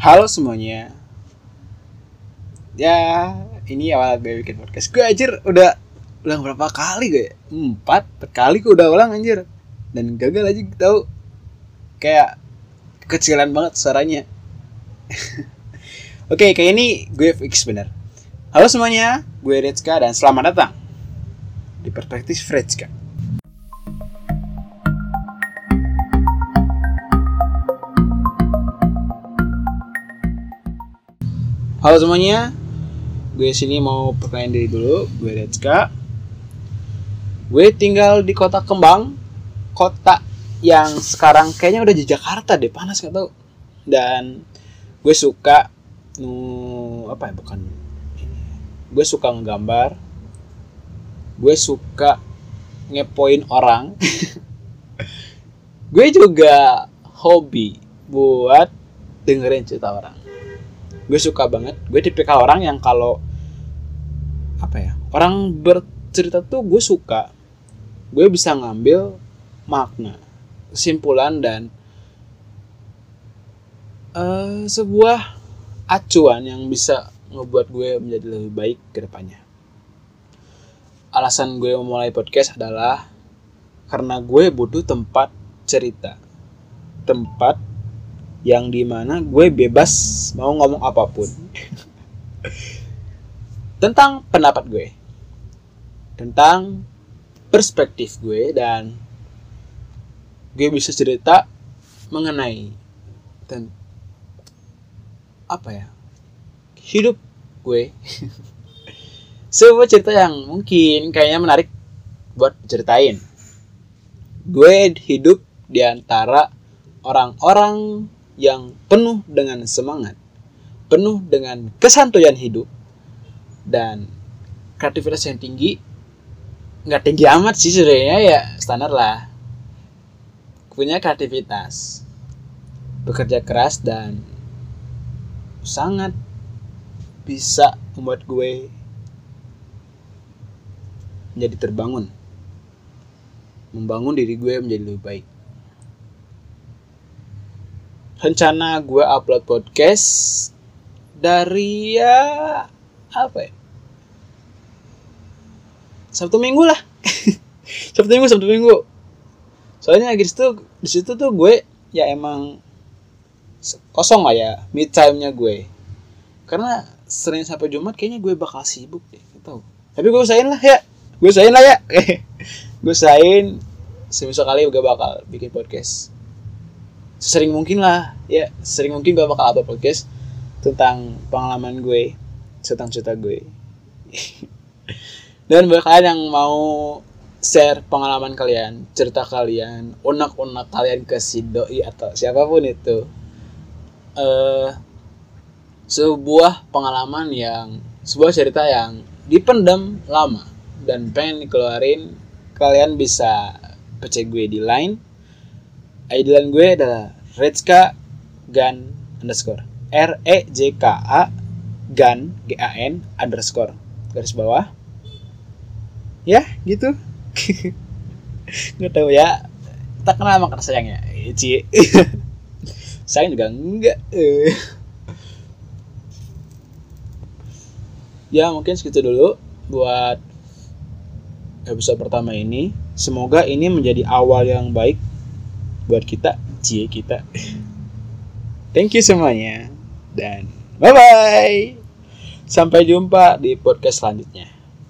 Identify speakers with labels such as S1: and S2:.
S1: Halo semuanya. Ya, ini awal gue bikin podcast. Gue anjir udah ulang berapa kali gue? ya? Empat, empat kali gue udah ulang anjir. Dan gagal aja tahu. Kayak kecilan banget suaranya. Oke, kayak ini gue fix bener. Halo semuanya, gue Retska dan selamat datang di Perspektif Retska. Halo semuanya, gue sini mau perkenalkan diri dulu. Gue Retska. Gue tinggal di kota Kembang, kota yang sekarang kayaknya udah di Jakarta deh, panas gak tau. Dan gue suka nu apa ya bukan. Gue suka ngegambar. Gue suka ngepoin orang. gue juga hobi buat dengerin cerita orang gue suka banget. Gue tipikal orang yang kalau apa ya orang bercerita tuh gue suka. Gue bisa ngambil makna kesimpulan dan eh, sebuah acuan yang bisa ngebuat gue menjadi lebih baik ke depannya. Alasan gue memulai podcast adalah karena gue butuh tempat cerita. Tempat yang di mana gue bebas mau ngomong apa pun. Tentang pendapat gue. Tentang perspektif gue dan gue bisa cerita mengenai dan apa ya? Hidup gue. Sebuah cerita yang mungkin kayaknya menarik buat ceritain. Gue hidup di antara orang-orang yang penuh dengan semangat, penuh dengan kesantuyan hidup, dan kreativitas yang tinggi. Nggak tinggi amat sih sebenarnya ya standar lah. Punya kreativitas, bekerja keras dan sangat bisa membuat gue menjadi terbangun, membangun diri gue menjadi lebih baik rencana gue upload podcast dari ya apa ya? Sabtu Minggu lah. Sabtu Minggu Sabtu Minggu. Soalnya di situ di situ tuh gue ya emang kosong lah ya mid time nya gue. Karena Senin sampai Jumat kayaknya gue bakal sibuk deh tahu. Tapi gue usahain lah ya. Gue usahain lah ya. Gue usahain semisal kali gue bakal bikin podcast sering mungkin lah ya sering mungkin gue bakal upload podcast tentang pengalaman gue tentang cerita gue. Dan buat kalian yang mau share pengalaman kalian cerita kalian unak-unak kalian ke si doi atau siapa pun itu uh, sebuah pengalaman yang sebuah cerita yang dipendam lama dan pengen dikeluarin kalian bisa pecah gue di line ID line gue adalah Retska Gan underscore. R E J K A Gan G A N underscore. Garis bawah. Ya gitu. Nggak tahu ya. Tak kenal sama kata sayangnya. Cie. Sayang juga enggak ya mungkin segitu dulu buat episode pertama ini. Semoga ini menjadi awal yang baik buat kita cie kita. Thank you semuanya dan bye bye sampai jumpa di podcast selanjutnya